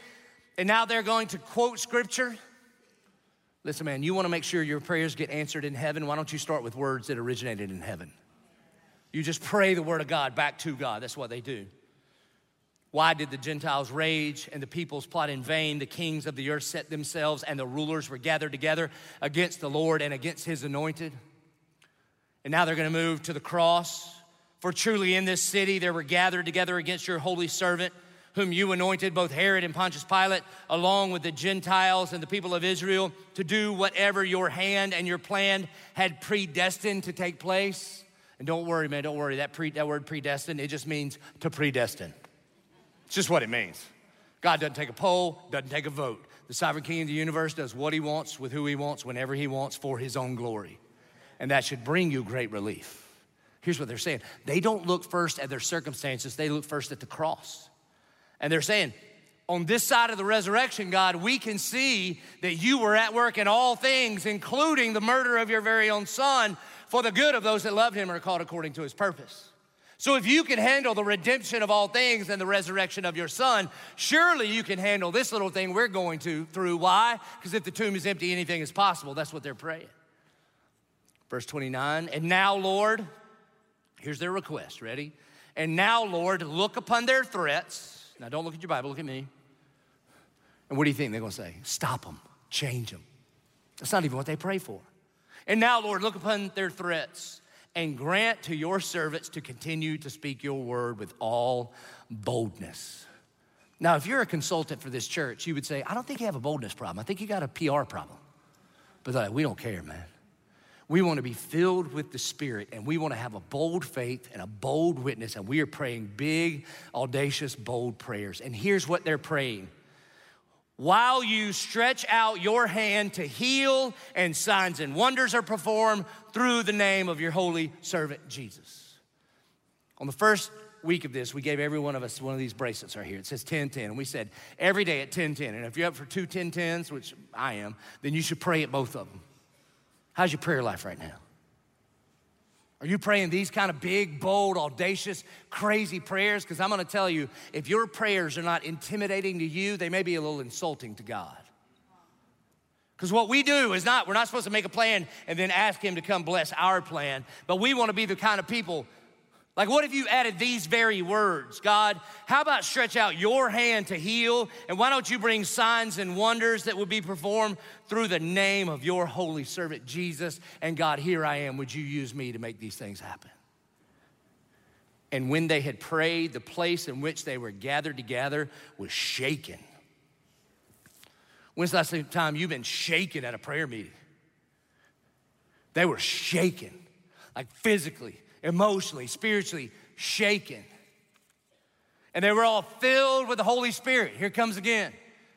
and now they're going to quote scripture. Listen, man, you want to make sure your prayers get answered in heaven? Why don't you start with words that originated in heaven? You just pray the word of God back to God. That's what they do. Why did the Gentiles rage and the peoples plot in vain? The kings of the earth set themselves and the rulers were gathered together against the Lord and against his anointed. And now they're going to move to the cross. For truly in this city there were gathered together against your holy servant, whom you anointed, both Herod and Pontius Pilate, along with the Gentiles and the people of Israel, to do whatever your hand and your plan had predestined to take place. And don't worry, man, don't worry. That, pre, that word predestined, it just means to predestine. It's just what it means. God doesn't take a poll, doesn't take a vote. The sovereign king of the universe does what he wants with who he wants, whenever he wants, for his own glory. And that should bring you great relief. Here's what they're saying they don't look first at their circumstances, they look first at the cross. And they're saying, on this side of the resurrection, God, we can see that you were at work in all things, including the murder of your very own son, for the good of those that loved him and are called according to his purpose. So if you can handle the redemption of all things and the resurrection of your son, surely you can handle this little thing we're going to through. Why? Because if the tomb is empty, anything is possible. That's what they're praying. Verse 29, and now, Lord, here's their request. Ready? And now, Lord, look upon their threats. Now, don't look at your Bible, look at me. And what do you think they're gonna say? Stop them, change them. That's not even what they pray for. And now, Lord, look upon their threats and grant to your servants to continue to speak your word with all boldness. Now, if you're a consultant for this church, you would say, I don't think you have a boldness problem. I think you got a PR problem. But like, we don't care, man. We want to be filled with the Spirit and we want to have a bold faith and a bold witness. And we are praying big, audacious, bold prayers. And here's what they're praying while you stretch out your hand to heal, and signs and wonders are performed through the name of your holy servant Jesus. On the first week of this, we gave every one of us one of these bracelets right here. It says 1010. And we said every day at 1010. And if you're up for two 1010s, which I am, then you should pray at both of them. How's your prayer life right now? Are you praying these kind of big, bold, audacious, crazy prayers? Because I'm gonna tell you, if your prayers are not intimidating to you, they may be a little insulting to God. Because what we do is not, we're not supposed to make a plan and then ask Him to come bless our plan, but we wanna be the kind of people like, what if you added these very words? God, how about stretch out your hand to heal? And why don't you bring signs and wonders that would be performed through the name of your holy servant Jesus? And God, here I am. Would you use me to make these things happen? And when they had prayed, the place in which they were gathered together was shaken. When's the last time you've been shaken at a prayer meeting? They were shaken, like physically, emotionally, spiritually shaken. And they were all filled with the Holy Spirit. Here comes again.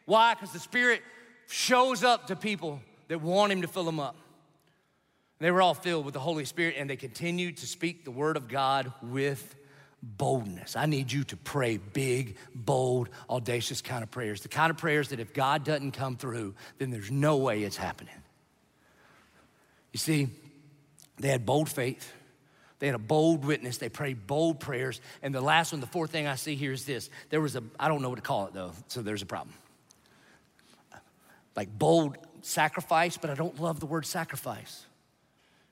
Why? Because the Spirit shows up to people that want Him to fill them up. They were all filled with the Holy Spirit and they continued to speak the Word of God with boldness. I need you to pray big, bold, audacious kind of prayers. The kind of prayers that if God doesn't come through, then there's no way it's happening. You see, they had bold faith. They had a bold witness. They prayed bold prayers. And the last one, the fourth thing I see here is this. There was a, I don't know what to call it though, so there's a problem. Like bold sacrifice, but I don't love the word sacrifice.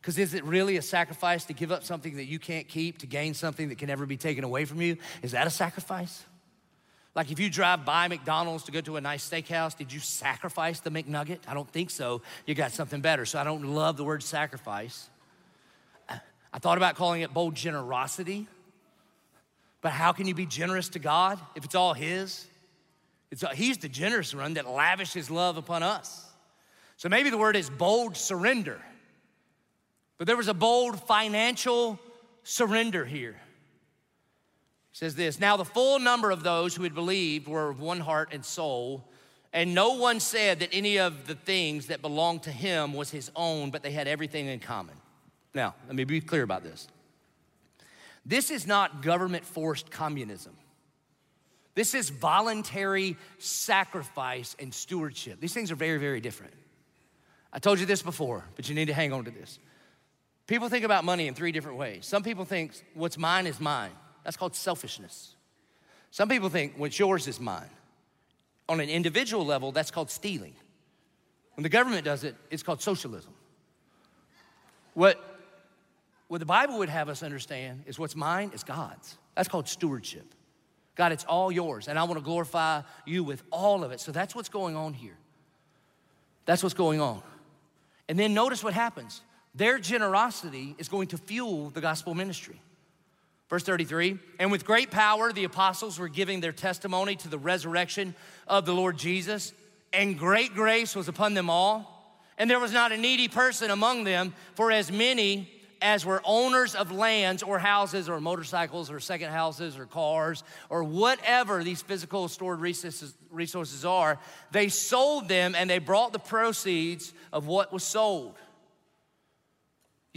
Because is it really a sacrifice to give up something that you can't keep to gain something that can never be taken away from you? Is that a sacrifice? Like if you drive by McDonald's to go to a nice steakhouse, did you sacrifice the McNugget? I don't think so. You got something better. So I don't love the word sacrifice. I thought about calling it bold generosity. But how can you be generous to God if it's all His? It's, uh, he's the generous one that lavishes love upon us. So maybe the word is bold surrender. But there was a bold financial surrender here. It says this Now the full number of those who had believed were of one heart and soul, and no one said that any of the things that belonged to him was his own, but they had everything in common. Now, let me be clear about this. This is not government forced communism. This is voluntary sacrifice and stewardship. These things are very, very different. I told you this before, but you need to hang on to this. People think about money in three different ways. Some people think what's mine is mine. That's called selfishness. Some people think what's yours is mine. On an individual level, that's called stealing. When the government does it, it's called socialism. What, what the Bible would have us understand is what's mine is God's. That's called stewardship. God, it's all yours, and I want to glorify you with all of it. So that's what's going on here. That's what's going on. And then notice what happens. Their generosity is going to fuel the gospel ministry. Verse 33 And with great power, the apostles were giving their testimony to the resurrection of the Lord Jesus, and great grace was upon them all. And there was not a needy person among them, for as many as were owners of lands or houses or motorcycles or second houses or cars or whatever these physical stored resources, resources are, they sold them and they brought the proceeds of what was sold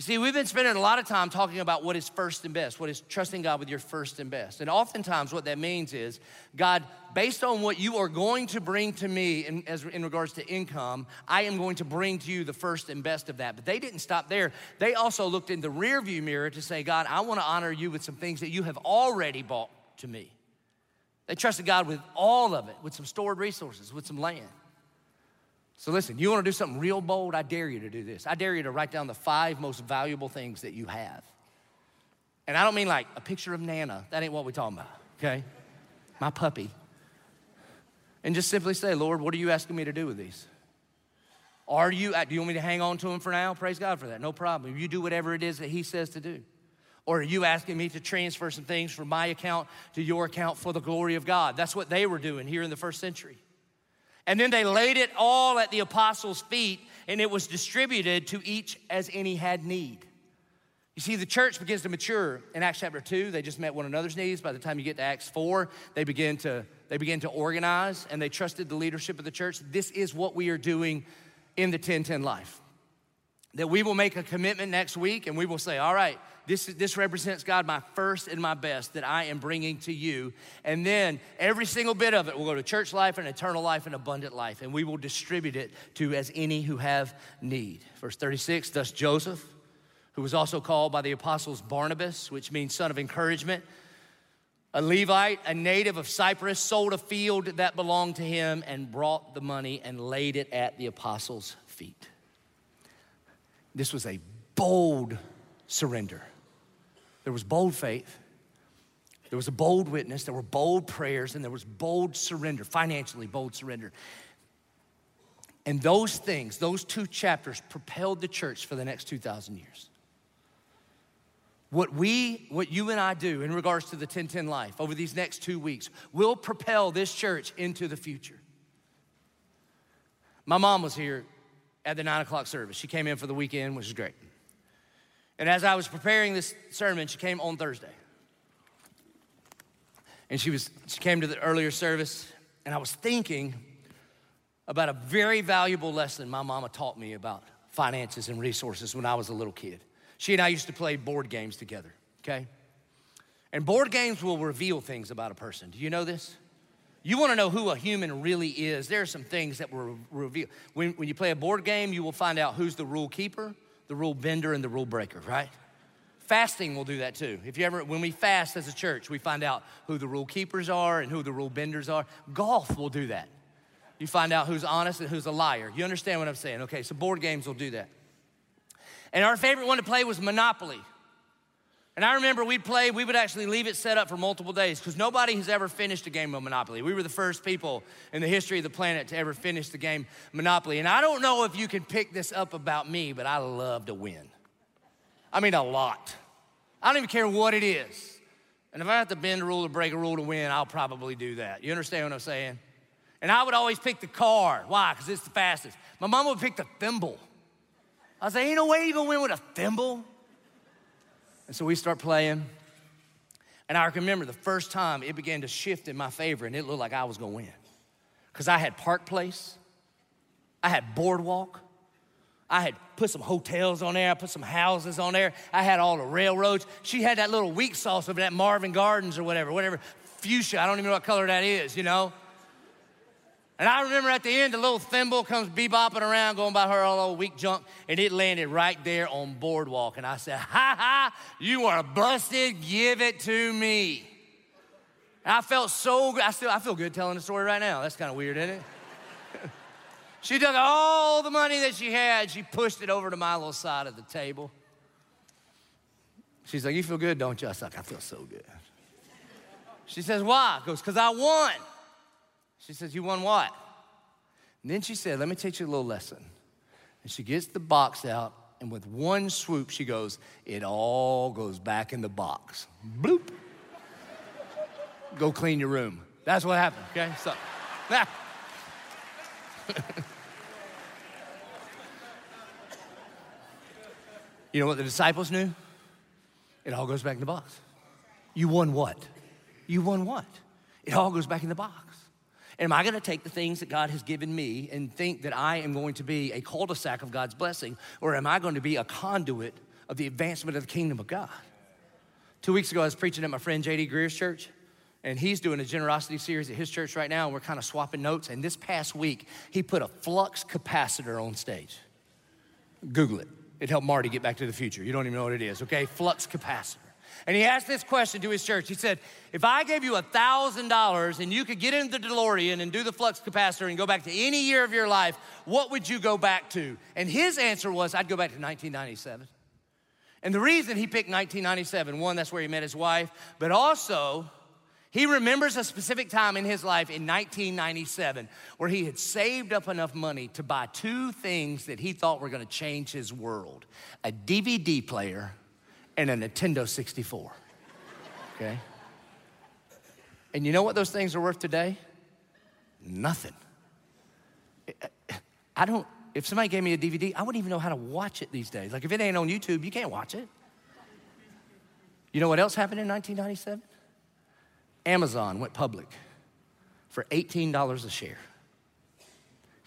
you see, we've been spending a lot of time talking about what is first and best, what is trusting God with your first and best. And oftentimes, what that means is, God, based on what you are going to bring to me in, as, in regards to income, I am going to bring to you the first and best of that. But they didn't stop there. They also looked in the rearview mirror to say, God, I want to honor you with some things that you have already bought to me. They trusted God with all of it, with some stored resources, with some land. So listen, you want to do something real bold? I dare you to do this. I dare you to write down the five most valuable things that you have. And I don't mean like a picture of Nana. That ain't what we're talking about, okay? My puppy. And just simply say, Lord, what are you asking me to do with these? Are you, uh, do you want me to hang on to them for now? Praise God for that. No problem. You do whatever it is that He says to do. Or are you asking me to transfer some things from my account to your account for the glory of God? That's what they were doing here in the first century. And then they laid it all at the apostles' feet, and it was distributed to each as any had need. You see, the church begins to mature in Acts chapter 2. They just met one another's needs. By the time you get to Acts 4, they begin to, they begin to organize and they trusted the leadership of the church. This is what we are doing in the 1010 life. That we will make a commitment next week and we will say, all right, this, this represents, God, my first and my best that I am bringing to you. And then every single bit of it will go to church life and eternal life and abundant life. And we will distribute it to as any who have need. Verse 36 Thus Joseph, who was also called by the apostles Barnabas, which means son of encouragement, a Levite, a native of Cyprus, sold a field that belonged to him and brought the money and laid it at the apostles' feet. This was a bold surrender. There was bold faith. There was a bold witness. There were bold prayers, and there was bold surrender, financially bold surrender. And those things, those two chapters, propelled the church for the next 2,000 years. What we, what you and I do in regards to the 1010 life over these next two weeks will propel this church into the future. My mom was here at the nine o'clock service. She came in for the weekend, which is great. And as I was preparing this sermon, she came on Thursday. And she was she came to the earlier service, and I was thinking about a very valuable lesson my mama taught me about finances and resources when I was a little kid. She and I used to play board games together, okay? And board games will reveal things about a person. Do you know this? You want to know who a human really is. There are some things that will reveal. When, when you play a board game, you will find out who's the rule keeper, the rule bender, and the rule breaker, right? Fasting will do that too. If you ever, when we fast as a church, we find out who the rule keepers are and who the rule benders are. Golf will do that. You find out who's honest and who's a liar. You understand what I'm saying? Okay, so board games will do that. And our favorite one to play was Monopoly. And I remember we'd play, we would actually leave it set up for multiple days because nobody has ever finished a game of Monopoly. We were the first people in the history of the planet to ever finish the game Monopoly. And I don't know if you can pick this up about me, but I love to win. I mean, a lot. I don't even care what it is. And if I have to bend a rule or break a rule to win, I'll probably do that. You understand what I'm saying? And I would always pick the car. Why? Because it's the fastest. My mom would pick the thimble. I say, ain't no way you gonna win with a thimble. And so we start playing. And I remember the first time it began to shift in my favor, and it looked like I was gonna win. Because I had Park Place, I had Boardwalk, I had put some hotels on there, I put some houses on there, I had all the railroads. She had that little weak sauce over that Marvin Gardens or whatever, whatever, fuchsia, I don't even know what color that is, you know? And I remember at the end, the little thimble comes bebopping around, going by her all old weak junk, and it landed right there on boardwalk. And I said, Ha ha, you are busted, give it to me. And I felt so good. I still I feel good telling the story right now. That's kind of weird, isn't it? she took all the money that she had, she pushed it over to my little side of the table. She's like, You feel good, don't you? I like, I feel so good. She says, Why? Goes, Because I won. She says, You won what? And then she said, Let me teach you a little lesson. And she gets the box out, and with one swoop, she goes, It all goes back in the box. Bloop. Go clean your room. That's what happened, okay? So, you know what the disciples knew? It all goes back in the box. You won what? You won what? It all goes back in the box. Am I going to take the things that God has given me and think that I am going to be a cul de sac of God's blessing, or am I going to be a conduit of the advancement of the kingdom of God? Two weeks ago, I was preaching at my friend JD Greear's church, and he's doing a generosity series at his church right now, and we're kind of swapping notes. And this past week, he put a flux capacitor on stage. Google it. It helped Marty get back to the future. You don't even know what it is, okay? Flux capacitor. And he asked this question to his church. He said, If I gave you $1,000 and you could get in the DeLorean and do the flux capacitor and go back to any year of your life, what would you go back to? And his answer was, I'd go back to 1997. And the reason he picked 1997, one, that's where he met his wife, but also, he remembers a specific time in his life in 1997 where he had saved up enough money to buy two things that he thought were gonna change his world a DVD player and a Nintendo 64. Okay? And you know what those things are worth today? Nothing. I don't, if somebody gave me a DVD, I wouldn't even know how to watch it these days. Like if it ain't on YouTube, you can't watch it. You know what else happened in 1997? Amazon went public for $18 a share.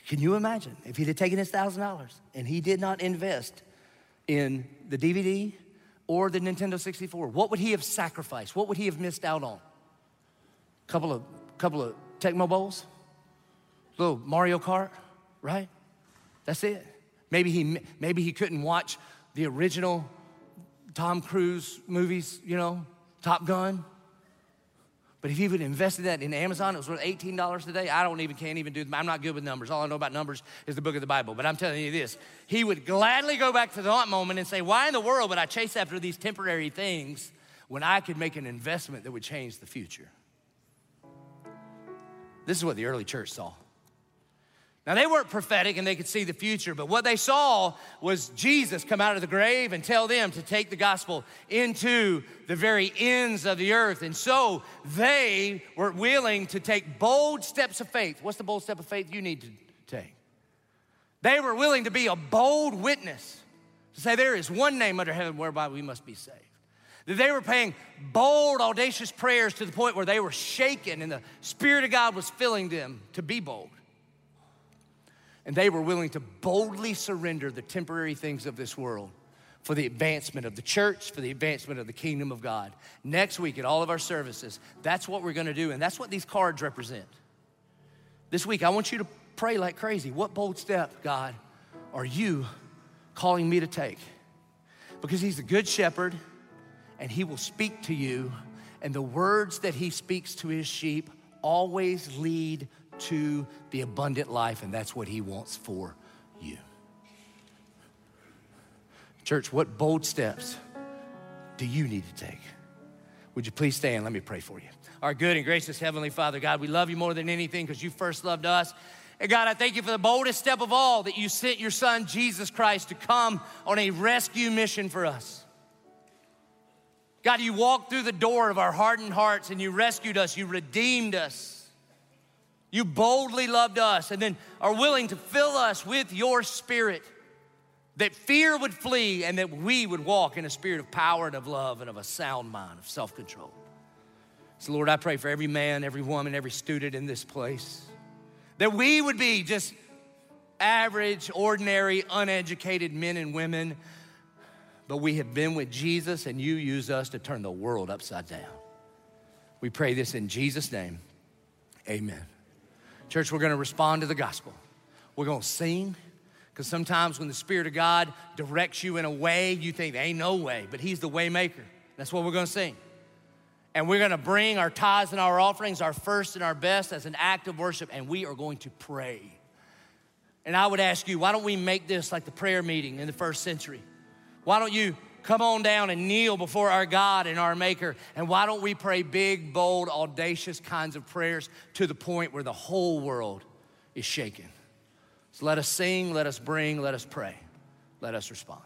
Can you imagine if he'd have taken his $1,000 and he did not invest in the DVD or the Nintendo 64? What would he have sacrificed? What would he have missed out on? Couple of couple of Tecmo Bowls, little Mario Kart, right? That's it. Maybe he maybe he couldn't watch the original Tom Cruise movies, you know, Top Gun. But if he would invested that in Amazon, it was worth $18 today. I don't even, can't even do, I'm not good with numbers. All I know about numbers is the book of the Bible. But I'm telling you this, he would gladly go back to that moment and say, why in the world would I chase after these temporary things when I could make an investment that would change the future? This is what the early church saw. Now, they weren't prophetic and they could see the future, but what they saw was Jesus come out of the grave and tell them to take the gospel into the very ends of the earth. And so they were willing to take bold steps of faith. What's the bold step of faith you need to take? They were willing to be a bold witness to say there is one name under heaven whereby we must be saved. That they were paying bold, audacious prayers to the point where they were shaken and the Spirit of God was filling them to be bold. And they were willing to boldly surrender the temporary things of this world for the advancement of the church, for the advancement of the kingdom of God. Next week at all of our services, that's what we're gonna do, and that's what these cards represent. This week, I want you to pray like crazy. What bold step, God, are you calling me to take? Because He's a good shepherd and He will speak to you, and the words that He speaks to His sheep always lead to the abundant life, and that's what He wants for you. Church, what bold steps do you need to take? Would you please stand? Let me pray for you. Our good and gracious Heavenly Father, God, we love you more than anything because you first loved us. And God, I thank you for the boldest step of all that you sent your Son, Jesus Christ, to come on a rescue mission for us. God, you walked through the door of our hardened hearts and you rescued us, you redeemed us. You boldly loved us and then are willing to fill us with your spirit that fear would flee and that we would walk in a spirit of power and of love and of a sound mind, of self control. So, Lord, I pray for every man, every woman, every student in this place that we would be just average, ordinary, uneducated men and women, but we have been with Jesus and you use us to turn the world upside down. We pray this in Jesus' name. Amen. Church, we're gonna respond to the gospel. We're gonna sing, because sometimes when the Spirit of God directs you in a way, you think, ain't no way, but He's the way maker. That's what we're gonna sing. And we're gonna bring our tithes and our offerings, our first and our best, as an act of worship, and we are going to pray. And I would ask you, why don't we make this like the prayer meeting in the first century? Why don't you come on down and kneel before our God and our Maker? And why don't we pray big, bold, audacious kinds of prayers to the point where the whole world is shaken? So let us sing, let us bring, let us pray, let us respond.